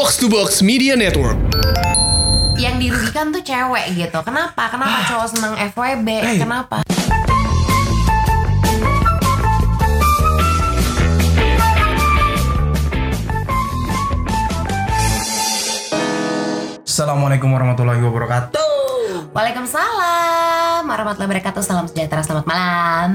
Box to Box Media Network. yang dirugikan tuh cewek gitu. Kenapa? Kenapa cowok seneng FWB? Hey. Kenapa? Assalamualaikum warahmatullahi wabarakatuh. Waalaikumsalam warahmatullahi wabarakatuh. Salam sejahtera, selamat malam.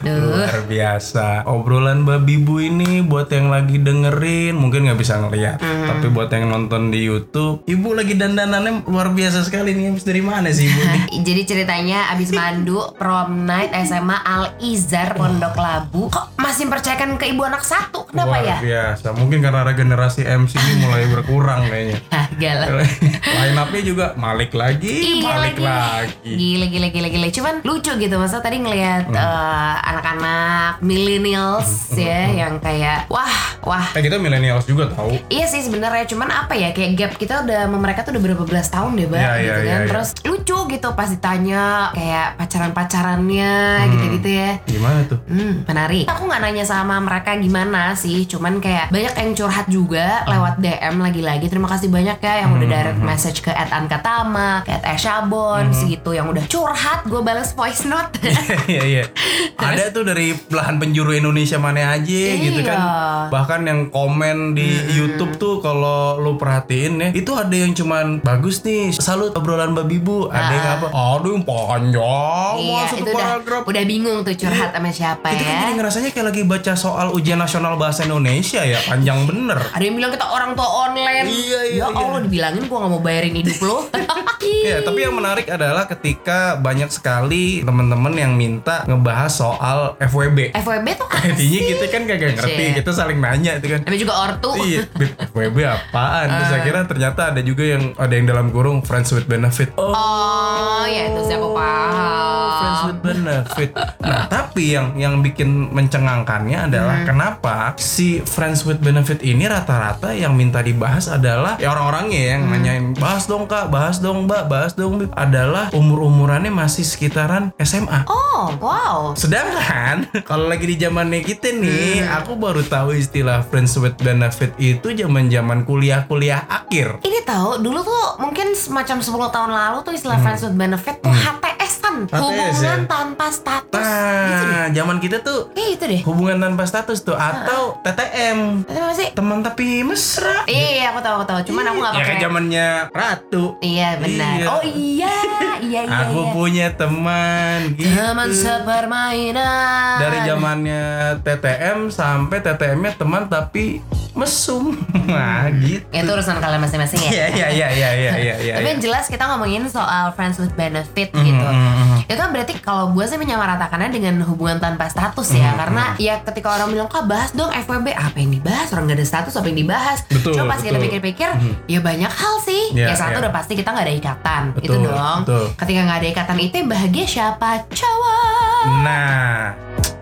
Duh. Luar biasa. Obrolan babi bu ini buat yang lagi dengerin mungkin nggak bisa ngeliat, Hmm. tapi buat yang nonton di YouTube, ibu lagi dandanannya luar biasa sekali nih. Habis dari mana sih ibu? nih? Jadi ceritanya abis mandu prom night SMA Al Izar Pondok Labu kok masih mempercayakan ke ibu anak satu kenapa luar ya? biasa. Mungkin karena regenerasi MC ini mulai berkurang kayaknya. Hah, galah. Line up-nya juga Malik lagi, Iya Malik lagi. lagi. Gila gila gila gila. Cuman lucu gitu masa tadi ngelihat Hmm. eh, anak-anak millennials ya yang kayak wah wah Eh kita millennials juga tahu. Iya sih sebenarnya cuman apa ya kayak gap kita udah sama mereka tuh udah berapa belas tahun deh bang Iya, gitu iya, kan iya, iya. terus lucu gitu pas ditanya kayak pacaran pacarannya Hmm. gitu-gitu ya Gimana tuh? Hmm, menarik. Aku nggak nanya sama mereka gimana sih, cuman kayak banyak yang curhat juga lewat DM lagi-lagi. Terima kasih banyak ya yang udah direct message ke @ankatama, ke @eshabon, segitu yang udah curhat. Gue balas voice note. Iya iya. Ada tuh dari belahan penjuru Indonesia mana aja gitu kan. Iya. Bahkan yang komen di YouTube tuh kalau lu perhatiin ya, itu ada yang cuman bagus nih, salut obrolan babi bu. Ada yang apa? Ada yang panjang, iya, wah, itu udah paragraf. udah bingung tuh curhat sama siapa Itu kan ya. jadi ngerasanya kayak lagi baca soal ujian nasional bahasa Indonesia ya, panjang bener. Ada yang bilang kita orang tua online. Iya, iya, Ya iya. Allah dibilangin gua nggak mau bayarin hidup lo. Iya, tapi yang menarik adalah ketika banyak sekali teman-teman yang minta ngebahas soal FWB. FWB tuh apa Intinya sih? kita kan kagak ngerti, Shit. kita saling nanya itu kan. Namanya juga ortu. Iya, FWB apaan? Terus Ah. akhirnya ternyata ada juga yang ada yang dalam kurung friends with benefit. Oh, Oh, ya itu sih aku paham. friends with benefit. Nah, tapi yang yang bikin mencengangkannya adalah Hmm. kenapa si friends with benefit ini rata-rata yang minta dibahas adalah ya orang-orangnya yang Hmm. nanyain bahas dong kak, bahas dong mbak, bahas dong Beb." adalah umur-umurannya masih sekitaran SMA. Oh, wow. Sedangkan kalau lagi di zamannya kita nih, Hmm. aku baru tahu istilah friends with benefit itu zaman-zaman kuliah-kuliah akhir. Ini tahu dulu tuh mungkin semacam 10 tahun lalu tuh istilah friends with benefit tuh HTS-an, HTS hubungan ya? tanpa status. Gitu. Nah, zaman kita tuh Kayak gitu deh. hubungan tanpa status tuh atau TTM, Tapi apa sih? teman tapi mesra. Iya, iya, aku tahu, aku tahu. Cuman aku nggak ya pakai. kayak zamannya Ratu. Iya, benar. Iya. Oh iya, iya, iya. Aku iya. punya teman gitu. Teman sepermainan. Dari zamannya TTM sampai TTM-nya teman tapi mesum. Nah, gitu. Itu urusan kalian masing-masing ya. Iya, iya, iya, iya, iya, iya, iya. Tapi yang jelas kita ngomongin soal friends with benefit gitu. mm, Itu kan berarti kalau gue sih menyamaratakannya dengan hubungan tanpa status ya. Karena ya ketika orang bilang, kak bahas dong FWB. Apa yang dibahas? Orang gak ada status, apa yang dibahas? Betul, Coba pas kita betul. pikir-pikir, ya banyak hal sih. Iya, ya satu iya. udah pasti kita gak ada ikatan. itu Betul, dong. betul. Ketika gak ada ikatan itu yang bahagia siapa? Cowok. Nah,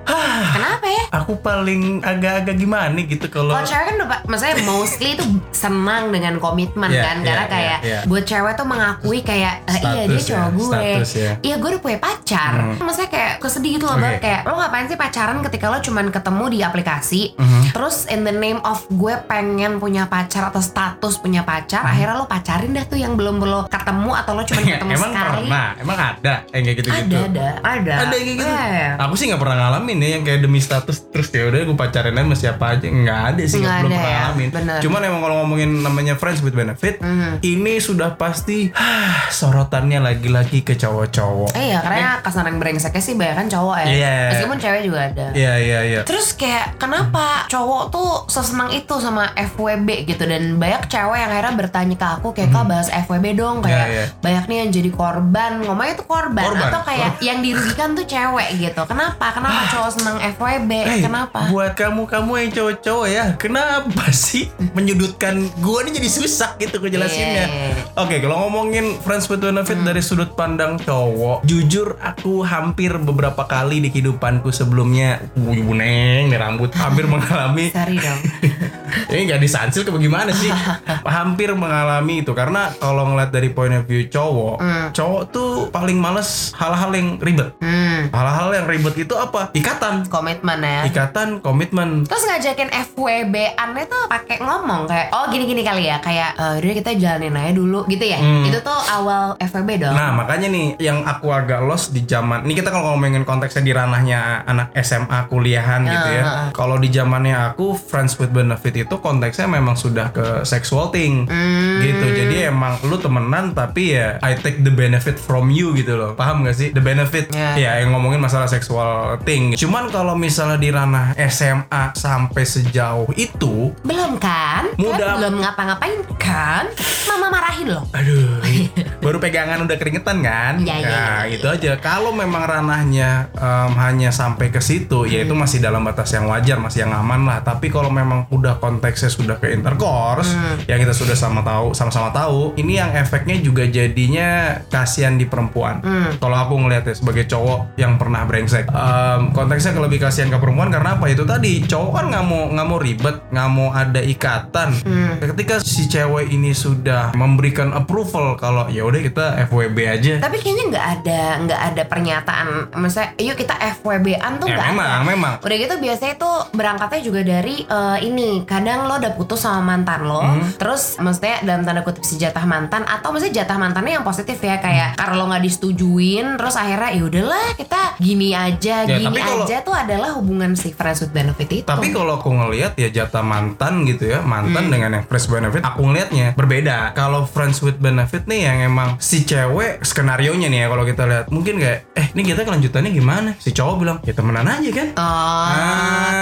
Kenapa ya? aku paling agak-agak gimana gitu kalau Kalau cewek kan udah, maksudnya mostly tuh senang dengan komitmen Iya, kan, karena iya, kayak iya. buat cewek tuh mengakui kayak "Eh, iya dia cowok ya, gue, status ya. iya gue udah punya pacar. Maksudnya kayak kesedih gitu loh. Bang. kayak lo ngapain sih pacaran ketika lo cuman ketemu di aplikasi, Mhm. terus in the name of gue pengen punya pacar atau status punya pacar, Mhm. akhirnya lo pacarin dah tuh yang belum belum ketemu atau lo cuma ketemu emang sekali. pernah, emang ada yang kayak gitu-gitu. Ada, ada, ada. Ada yang kayak gitu. Eh. Aku sih nggak pernah ngalamin ya yang kayak demi status terus ya udah gue pacaran sama siapa aja nggak ada sih Nggak belum ada pernah ya, ngalamin. bener. Cuman emang kalau ngomongin namanya friends with benefit, Mhm. ini sudah pasti ah, sorotannya lagi-lagi ke cowok-cowok. Eh, iya, karena kesan yang brengseknya sih banyak kan cowok ya. Iya. Meskipun cewek juga ada. Iya iya iya. Terus kayak kenapa cowok tuh sesenang itu sama FWB gitu dan banyak cewek yang akhirnya bertanya ke aku kayak kak bahas FWB dong kayak Iya, iya. banyak nih yang jadi korban ngomongnya tuh korban, Korban. atau kayak yang dirugikan tuh cewek gitu. Kenapa? Kenapa cowok senang FWB? Eh, Kenapa? buat kamu-kamu yang cowok-cowok ya, kenapa sih menyudutkan gua nih jadi susah gitu ngejelasinnya. Iya. Oke, kalau ngomongin friends with benefit dari sudut pandang cowok, jujur aku hampir beberapa kali di kehidupanku sebelumnya, ibu neng, nih rambut hampir mengalami Sorry dong. ini nggak disansil ke bagaimana sih hampir mengalami itu karena kalau ngeliat dari point of view cowok cowok tuh paling males hal-hal yang ribet Hmm. hal-hal yang ribet itu apa ikatan ikatan. komitmen ya Ikatan komitmen. Terus ngajakin FWB-annya tuh pakai ngomong kayak oh gini-gini kali ya kayak eh, udah kita jalanin aja dulu gitu ya. Hmm. Itu tuh awal FWB dong. Nah makanya nih yang aku agak lost di zaman ini kita kalau ngomongin konteksnya di ranahnya anak SMA kuliahan gitu ya. Ah. Kalau di zamannya aku friends with benefit itu konteksnya memang sudah ke sexual thing Hmm. gitu. Jadi emang lu temenan tapi ya I take the benefit from you gitu loh. Paham gak sih? The benefit Ya. ya yang ngomongin masalah sexual thing. Cuman kalau misalnya di ranah SMA sampai sejauh itu Belum kan? Mudah. Kan belum ngapa-ngapain kan? Mama marahin loh. Aduh, baru pegangan udah keringetan kan? Iya, iya, nah, iya, itu aja. Kalau memang ranahnya em, hanya sampai ke situ, ya Hmm. itu masih dalam batas yang wajar, masih yang aman lah. Tapi kalau memang udah konteksnya sudah ke intercourse, Hmm. yang kita sudah sama tahu, sama-sama tahu, ini yang efeknya juga jadinya kasihan di perempuan. Hmm. Kalau aku ngelihat ya sebagai cowok yang pernah brengsek, em, konteksnya lebih kasihan ke perempuan karena apa? Itu tadi cowok kan nggak mau nggak mau ribet, nggak mau ada ikatan. Hmm. Ketika si cewek ini sudah memberikan approval kalau ya udah kita FWB aja. Tapi kayaknya nggak ada nggak ada pernyataan, misalnya, yuk kita FWB-an tuh Ya nggak memang, ada. memang. Udah gitu biasanya tuh berangkatnya juga dari eh, ini. Kadang lo udah putus sama mantan lo, Hmm. terus maksudnya dalam tanda kutip si jatah mantan atau maksudnya jatah mantannya yang positif ya kayak Hmm. karena lo nggak disetujuin, terus akhirnya ya udahlah kita gini aja, Ya, gini tapi kalau- aja tuh adalah hubungan si friends with benefit itu. Tapi kalau aku ngelihat ya jatah mantan gitu ya, Hmm. mantan dengan yang friends benefit, aku ngelihatnya berbeda. Kalau friends with benefit nih yang emang si cewek skenario nya nih ya kalau kita lihat mungkin kayak eh ini kita kelanjutannya gimana? Si cowok bilang ya temenan aja kan. oh,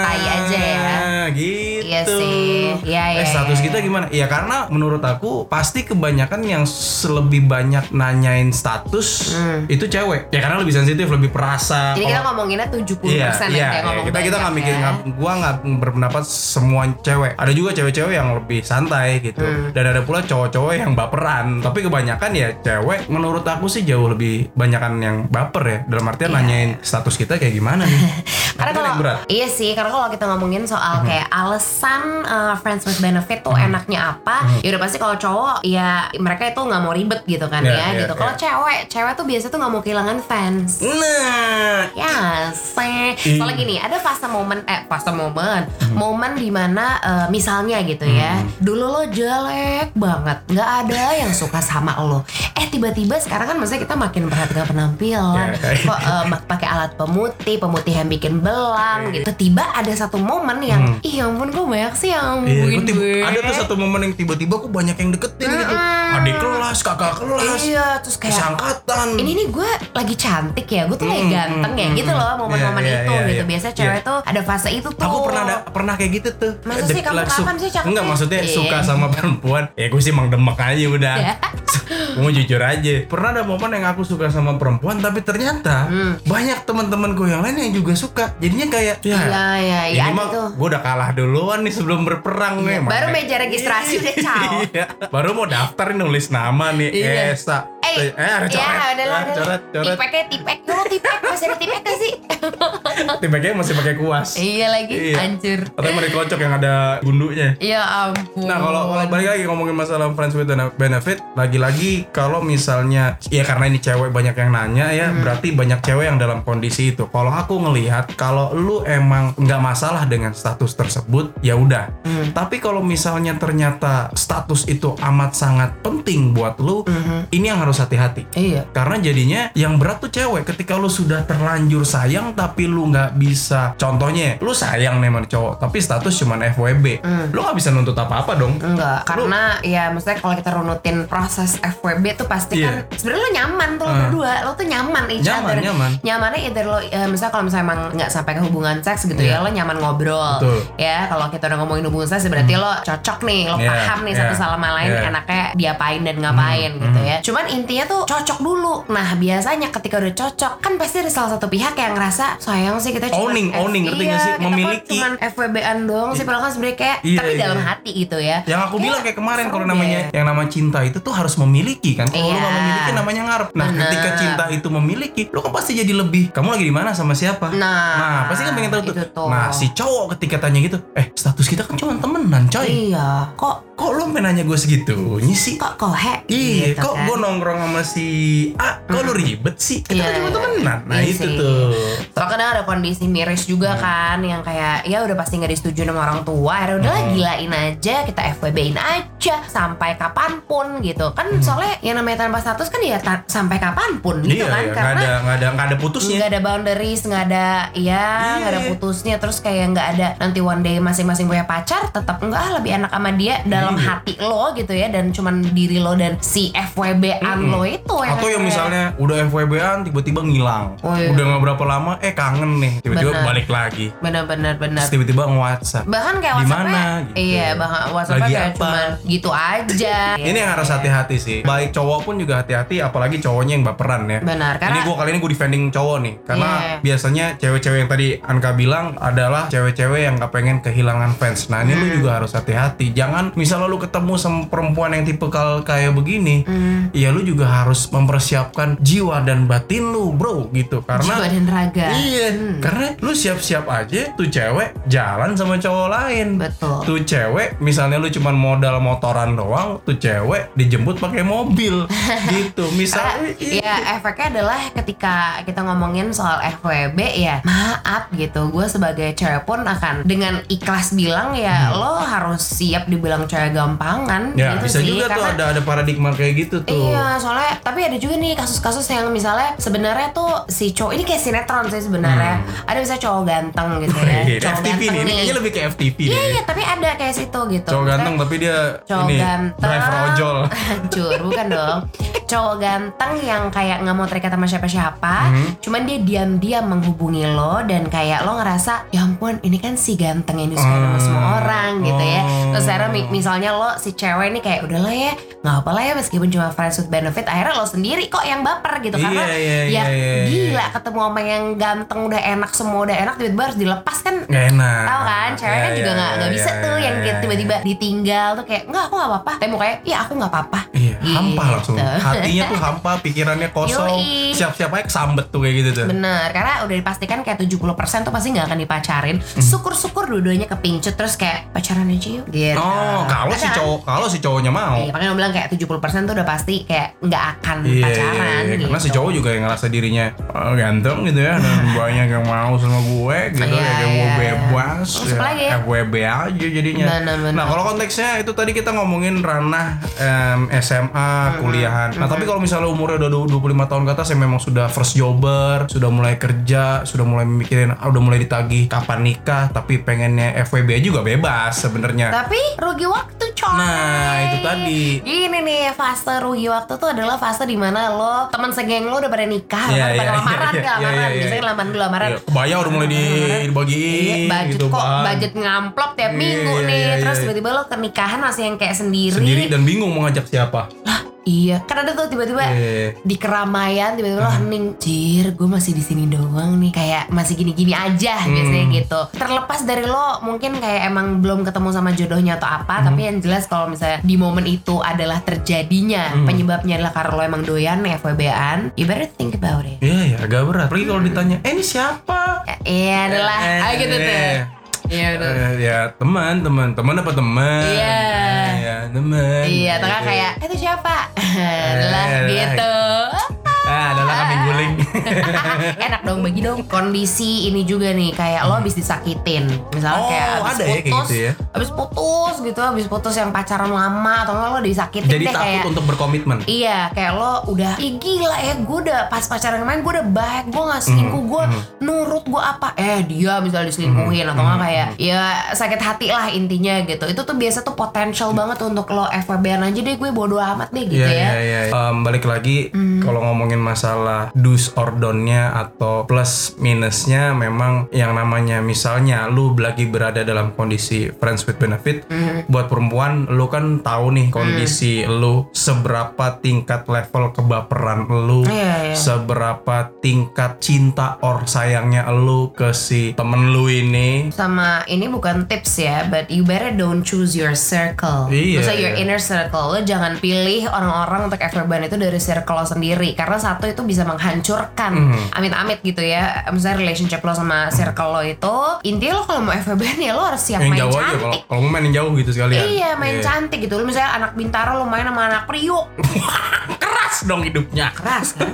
tai aja ya. gitu. Iya sih. Iya, iya, Eh status iya, kita iya. gimana? Ya karena menurut aku pasti kebanyakan yang lebih banyak nanyain status Hmm. itu cewek. Ya karena lebih sensitif, lebih perasa. Jadi kita ngomonginnya 70% Iya, ya iya, iya. ngomong kita kita nggak mikir, ya. gua nggak berpendapat semua cewek. Ada juga cewek-cewek yang lebih santai gitu, Hmm. dan ada pula cowok-cowok yang baperan. Tapi kebanyakan ya cewek, menurut aku sih jauh lebih banyakan yang baper ya. Dalam artian Iya. nanyain status kita kayak gimana nih? Karena Itu kalau berat. iya sih, karena kalau kita ngomongin soal kayak alasan uh, friends with benefit tuh enaknya apa, ya udah pasti kalau cowok ya mereka itu nggak mau ribet gitu kan Iya, ya, iya, gitu. Kalau iya. cewek, cewek tuh biasa tuh nggak mau kehilangan fans. Nah, Ya, sih. Ih. Soalnya gini, ada fase momen, eh fase momen, momen di mana eh, misalnya gitu ya, dulu lo jelek banget, nggak ada yang suka sama lo. Eh tiba-tiba sekarang kan maksudnya kita makin perhatikan penampilan, Ya, ya. kok mak- pakai alat pemutih, pemutih yang bikin belang gitu. Tiba ada satu momen yang, ih ya ampun kok banyak sih yang Iya, tiba- gue. ada tuh satu momen yang tiba-tiba aku banyak yang deketin gitu. Adik kelas, kakak kelas, Iya, terus kayak sangkatan. ini nih gue lagi cantik ya, gue tuh lagi Hmm, ganteng ya, hmm, gitu hmm. loh momen-momen Iya, iya, itu iya, gitu. iya. Biasa Iya. cewek tuh ada fase itu tuh. Aku pernah ada, pernah kayak gitu tuh. Masa sih, kamu kapan sih cakepnya? Enggak maksudnya Iya. suka sama perempuan. Ya gue sih emang demek aja udah. Iya. Gue mau jujur aja. Pernah ada momen yang aku suka sama perempuan tapi ternyata Hmm. banyak teman-temanku yang lain yang juga suka. Jadinya kayak ya. Iya, iya, iya, ini ada mah gue udah kalah duluan nih sebelum berperang nih. Baru Makanya- meja registrasi udah caw. Iya. Baru mau daftar nih nulis nama nih. Iya. Esa. Eh, eh ada coret. ya udah lah, Ah, coret, coret. Tipeknya tipek dulu tipek masih ada tipek gak sih? Tipeknya masih pakai kuas. iya lagi, Iya. hancur. Atau yang kocok yang ada gundunya. Ya ampun. Nah kalau kalau balik lagi ngomongin masalah friends with benefit, lagi-lagi kalau misalnya ya karena ini cewek banyak yang nanya ya, Hmm. berarti banyak cewek yang dalam kondisi itu. Kalau aku ngelihat kalau lu emang nggak masalah dengan status tersebut, ya udah. Hmm. Tapi kalau misalnya ternyata status itu amat sangat penting buat lu, ini yang harus hati-hati. Iya. Karena jadinya yang berat tuh cewek ketika lu sudah terlanjur sayang tapi lu nggak bisa contohnya lu sayang nih sama cowok tapi status cuman FWB Hmm. lu nggak bisa nuntut apa-apa dong Enggak, karena ya maksudnya kalau kita runutin proses FWB tuh pasti Iya. kan sebenarnya lo nyaman tuh lo Hmm. berdua, lo tuh nyaman each Nyaman, other. nyaman. Nyamannya either lo eh, misalnya kalau misalnya emang nggak sampai ke hubungan seks gitu Iya. ya, lo nyaman ngobrol. Betul. Ya, kalau kita udah ngomongin hubungan seks berarti lo cocok nih, lo Iya, paham nih iya, satu sama lain iya. enaknya diapain dan ngapain Hmm, gitu hmm. ya. Cuman intinya tuh cocok dulu. Nah, biasanya ketika udah cocok kan pasti ada salah satu pihak yang ngerasa sayang sih kita cuma Owning, owning, ngerti nggak sih? kita kok Memiliki. cuman FWB-an doang sih padahal kan sebenarnya kayak Iya, tapi iya. dalam hati gitu ya. yang aku Kayak bilang kayak kemarin kalau namanya yang nama cinta itu tuh harus memiliki kan kalau lu Iya. nggak memiliki namanya ngarep nah Bener. ketika cinta itu memiliki lu kan pasti jadi lebih kamu lagi di mana sama siapa Nah, pasti kan pengen tahu tuh itu tuh. nah si cowok ketika tanya gitu eh status kita kan cuma temenan coy Iya, kok kok lo main nanya gue segitunya sih kok kohe Iya, gitu kok kan. gue nongkrong sama si A, kok lu ribet sih? Kita Iya, kan cuma iya. temenan. Nah Iya itu sih. tuh. Soalnya kadang ada kondisi miris juga kan yang kayak ya udah pasti nggak disetujui sama orang tua. Ya udah Hmm. gilain aja, kita FWB-in aja sampai kapan pun gitu. Kan soalnya yang namanya tanpa status kan ya ta- sampai kapan pun gitu Hmm. iya, kan iya, nggak karena ada nggak ada nggak ada putusnya. nggak ada boundaries, nggak ada ya nggak ada Iya. putusnya. Terus kayak nggak ada nanti one day masing-masing punya pacar, tetap enggak lebih enak sama dia dalam Iya. hati lo gitu ya dan cuman diri lo dan si FWB-an Mm-mm. lo itu yang Atau yang misalnya udah FWB-an tiba-tiba ngilang. Oh, iya. Udah nggak berapa lama eh kangen nih, tiba-tiba balik lagi. benar-benar benar. Tiba-tiba nge-WhatsApp. bahkan kayak Di WhatsApp mana, gitu. iya bahkan WhatsApp Lagi kayak apa? cuman gitu aja Ini yang harus hati-hati sih. Baik cowok pun juga hati-hati, apalagi cowoknya yang baperan ya. benar Ini karena gue kali ini gue defending cowok nih, karena Iya. biasanya cewek-cewek yang tadi Anka bilang adalah cewek-cewek yang gak pengen kehilangan fans. Nah ini lu Hmm. juga harus hati-hati. Jangan misalnya lu ketemu sama perempuan yang tipe kayak begini, Hmm. ya lu juga harus mempersiapkan jiwa dan batin lu, bro, gitu. jiwa Karena dan raga Iya, Hmm. karena lu siap-siap aja tuh cewek jalan sama cowok lain. betul Tuh cewek misalnya lu cuman modal motoran doang, tuh cewek dijemput pakai mobil gitu. Misalnya ya efeknya adalah ketika kita ngomongin soal FWB ya maaf gitu gue sebagai cewek pun akan dengan ikhlas bilang ya lo harus siap dibilang cewek gampangan Hmm. Ya, gitu bisa sih juga tuh karena ada ada paradigma kayak gitu tuh. Iya, soalnya tapi ada juga nih kasus-kasus yang misalnya sebenarnya tuh si cowok ini kayak sinetron sih sebenarnya. Ada misalnya cowok ganteng gitu ya. Wih, cowok FTV nih, ini kayaknya lebih ke FTV Iya, nih. iya, tapi ada kayak situ gitu. Cowok ganteng tapi dia cowok ini ganteng driver ojol. hancur bukan dong cowok ganteng yang kayak nggak mau terikat sama siapa-siapa Mhm. cuman dia diam-diam menghubungi lo dan kayak lo ngerasa ya ampun ini kan si ganteng yang disukai sama semua Ah, orang gitu ya terus oh. akhirnya mi- misalnya lo si cewek ini kayak udahlah ya nggak apa lah ya meskipun cuma friends with benefit akhirnya lo sendiri kok yang baper gitu Iya, karena iya, ya iya, iya, gila iya. ketemu sama yang ganteng udah enak semua udah enak tiba-tiba harus dilepas kan Gak enak. Tahu kan, cewek kan Ya, juga ya, nggak nggak ya, bisa ya, tuh ya, yang ya, ya. tiba-tiba ditinggal tuh kayak nggak aku nggak apa-apa. Tapi mukanya, iya aku nggak apa-apa. Iya, Gitu. hampa langsung. Hatinya tuh hampa, pikirannya kosong. Siap-siap aja kesambet tuh kayak gitu tuh. Bener, karena udah dipastikan kayak 70% tuh pasti nggak akan dipacarin. Hmm. Syukur-syukur dua-duanya kepincut terus kayak pacaran aja yuk. Gitu. Oh, kalau si cowok, kalau si cowoknya mau. Iya, makanya gue bilang kayak 70% tuh udah pasti kayak nggak akan Iya, pacaran iya, iya. gitu. karena si cowok juga yang ngerasa dirinya "Oh, ganteng gitu ya dan banyak yang mau sama gue gitu Iya, ya kayak gue iya. bebas ya, lagi? FWB aja jadinya Benar-benar. nah kalau konteksnya itu tadi kita ngomongin ranah em, SMA kuliahan nah tapi kalau misalnya umurnya udah 25 tahun ke atas yang memang sudah first jobber sudah mulai kerja sudah mulai mikirin ah, udah mulai ditagih kapan nikah tapi pengennya FWB juga bebas sebenarnya Tapi rugi waktu coy. nah itu tadi Gini nih fase rugi waktu tuh adalah fase di mana lo teman segeng lo udah pada nikah, Iya, lo pada iya, lamaran, iya, nih, iya, lamaran. iya, iya. Biasanya lamaran dulu lamaran. Iya, kebaya udah mulai di, dibagiin Iya, budget gitu kok kan. budget ngamplop tiap Iya, minggu iya, nih. iya, Terus iya. tiba-tiba lo ke nikahan masih yang kayak sendiri. sendiri dan bingung mau ngajak siapa. Iya. Kan ada tuh tiba-tiba Iya. di keramaian tiba-tiba lo hening. Jir, gue masih di sini doang nih. Kayak masih gini-gini aja Hmm. biasanya gitu. Terlepas dari lo mungkin kayak emang belum ketemu sama jodohnya atau apa, Hmm. tapi yang jelas kalau misalnya di momen itu adalah terjadinya Hmm. penyebabnya adalah karena lo emang doyan FWB-an, you better think about it. Iya ya agak berat. Apalagi kalau ditanya, eh ini siapa? Ya, Iya adalah, Eh, ah gitu tuh. Eh. Iya udah. Eh, ya teman, teman, teman apa teman? Iya. Eh, ya teman. Iya, Gitu. kayak itu siapa? Adalah Eh, gitu. Ah, adalah kambing guling. Enak dong bagi dong. Kondisi ini juga nih kayak lo habis disakitin. Misalnya Oh, kayak habis ada ya kayak putus, gitu ya? habis putus gitu, habis putus yang pacaran lama atau enggak lo disakitin Jadi deh takut kayak untuk berkomitmen. Iya, kayak lo udah Ih gila ya, gue udah pas pacaran kemarin gue udah baik Gue gak selingkuh, Hmm, gue nurut gue apa Eh dia misalnya diselingkuhin atau Hmm, nggak kayak Ya sakit hati lah intinya gitu Itu tuh biasa tuh potensial banget untuk lo FWB-an aja deh Gue bodo amat deh gitu Iya, ya Hmm. iya, iya. Em, balik lagi kalau ngomongin masalah do's or don't-nya atau plus minusnya memang yang namanya misalnya lu lagi berada dalam kondisi friends with benefit Hmm. buat perempuan lu kan tahu nih kondisi lu seberapa tingkat level kebaperan lu Iya, iya. seberapa tingkat cinta or sayangnya lu ke si temen lu ini sama ini bukan tips ya, but you better don't choose your circle. Iya, Maksudnya your inner circle. Lo jangan pilih orang-orang untuk FWB itu dari circle lo sendiri. Karena satu itu bisa menghancurkan Mhm. amit-amit gitu ya misalnya relationship lo sama circle lo itu intinya lo kalau mau FWB ya lo harus siap yang main jauh aja kalau cantik kalau mau main yang jauh gitu sekalian. Iya main Iya. cantik gitu Lu misalnya anak Bintaro lo main sama anak Priok Keras dong hidupnya. Keras kan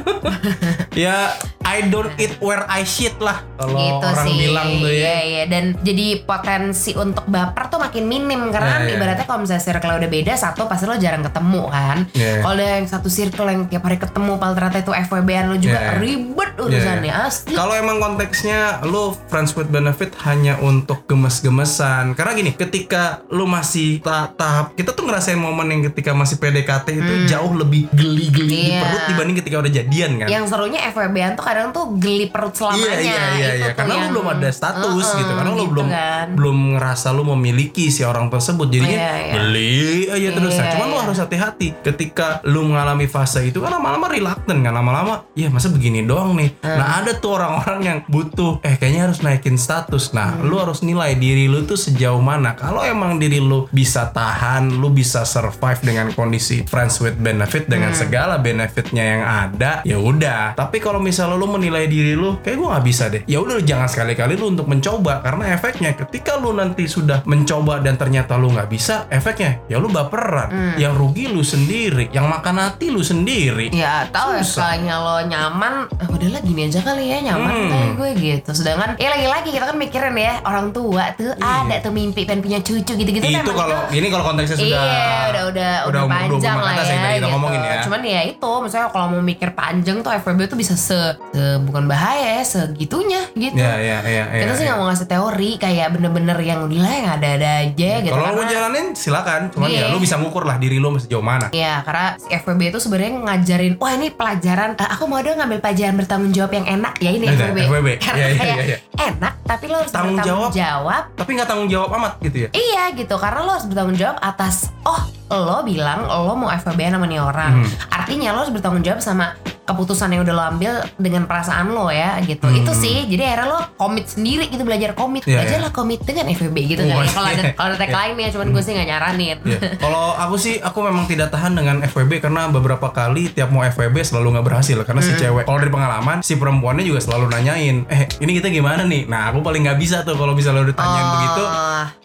ya I don't eat where I shit lah kalau gitu orang sih bilang tuh ya. Iya iya Dan jadi potensi untuk baper tuh makin minim Karena kan iya. ibaratnya kalau misalnya circle udah beda Satu pasti lo jarang ketemu kan Iya. Kalau yang satu circle yang tiap hari ketemu Padahal ternyata itu FWB-an lo juga Iya. ribet urusannya Iya. Asli Kalau emang konteksnya lu friends with benefit hanya untuk gemes-gemesan. Karena gini, ketika lu masih ta- tahap kita tuh ngerasain momen yang ketika masih PDKT itu jauh lebih geli-geli di Hmm. Iya. perut dibanding ketika udah jadian kan. Yang serunya FWB-an tuh kadang tuh geli perut selamanya Iya iya iya, iya. karena lu yang- belum ada status Heeh, gitu karena lu gitu belum kan. belum ngerasa lu memiliki si orang tersebut jadinya Iya, iya. beli aja terus nah Iya, cuman lu iya. harus hati-hati ketika lu mengalami fase itu kan lama-lama reluctant kan lama-lama ya masa begini doang nih nah ada tuh orang-orang yang butuh eh kayaknya harus naikin status nah Hmm. lu harus nilai diri lu tuh sejauh mana kalau emang diri lu bisa tahan lu bisa survive dengan kondisi friends with benefit dengan Hmm. segala benefitnya yang ada ya udah tapi kalau misalnya lu menilai diri lu kayak gue nggak bisa deh ya udah jangan sekali-kali lu untuk mencoba karena efeknya ketika lu nanti sudah mencoba dan ternyata lu nggak bisa efeknya ya lu baperan Hmm. yang rugi lu sendiri yang makan hati lu sendiri Ya tahu ya Susah. sekalinya lo nyaman ah, Udahlah gini aja kali ya nyaman Hmm. kali gue gitu Sedangkan ya lagi-lagi kita kan mikirin ya Orang tua tuh ada tuh mimpi pengen punya cucu gitu-gitu kan Iya. itu kalau ini kalau konteksnya sudah iya, udah udah udah, panjang 20 lah ya, kita gitu. ngomongin ya. Cuman ya itu, misalnya kalau mau mikir panjang tuh FWB tuh bisa se, se- bukan bahaya ya, segitunya gitu. ya ya ya ya, Kita sih ya. nggak mau ngasih teori kayak bener-bener yang udah lah yang ada-ada aja gitu. kalau lu mau jalanin silakan cuman Iya. ya lu bisa ngukur lah diri lu sejauh mana Iya, karena si FWB itu sebenarnya ngajarin, wah ini pelajaran, eh, aku mau dong ngambil pelajaran bertanggung jawab yang enak, ya ini FWB. FWB. Karena Iya, iya, iya, iya. enak, tapi lo harus Tanggung bertanggung jawab. jawab. tapi nggak tanggung jawab amat gitu ya Iya gitu, karena lo harus bertanggung jawab atas, oh lo bilang lo mau FWB sama nih orang. Hmm. Artinya lo harus bertanggung jawab sama keputusan yang udah lo ambil dengan perasaan lo ya gitu. Hmm. Itu sih, jadi akhirnya lo komit sendiri gitu belajar komit. Iya, Belajar iya. lah komit dengan FWB gitu Oh, kan. iya. Kalau ada kalau ada tagline nya, cuman gue sih nggak nyaranin. Iya. Kalau aku sih aku memang tidak tahan dengan FWB karena beberapa kali tiap mau FWB selalu nggak berhasil karena si cewek kalau dari pengalaman si perempuannya juga selalu nanyain eh ini kita gimana nih nah aku paling nggak bisa tuh kalau misalnya udah ditanyain Oh. begitu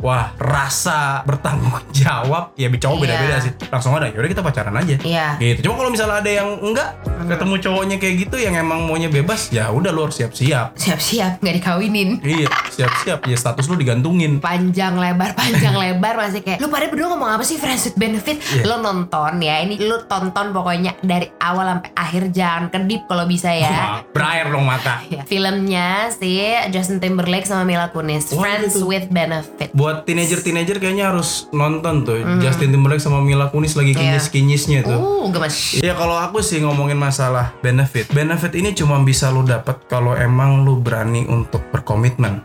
wah rasa bertanggung jawab ya cowok Iya. beda-beda sih langsung ada yaudah kita pacaran aja Iya. gitu cuma kalau misalnya ada yang enggak ketemu cowoknya kayak gitu yang emang maunya bebas ya udah lu harus siap-siap Siap-siap nggak dikawinin. iya siap-siap ya status lu digantungin panjang lebar panjang lebar masih kayak lu pada berdua ngomong apa sih friends with benefit Iya. lo nonton ya ini lu tonton pokoknya dari awal sampai akhir jangan kedip kalau bisa ya berair dong mata Ya, filmnya si Justin Timberlake sama Mila Kunis Wah, Friends gitu. with Benefit buat teenager-teenager kayaknya harus nonton tuh Justin Timberlake sama Mila Kunis lagi Hmm. Iya. kinyis-kinyisnya tuh. uh gemes Iya kalau aku sih ngomongin masalah benefit. Benefit ini cuma bisa lu dapat kalau emang lu berani untuk berkomitmen.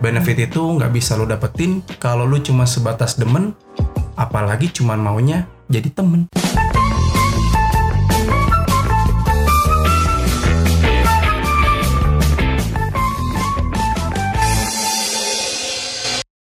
Benefit itu nggak bisa lu dapetin kalau lu cuma sebatas demen, apalagi cuma maunya jadi temen.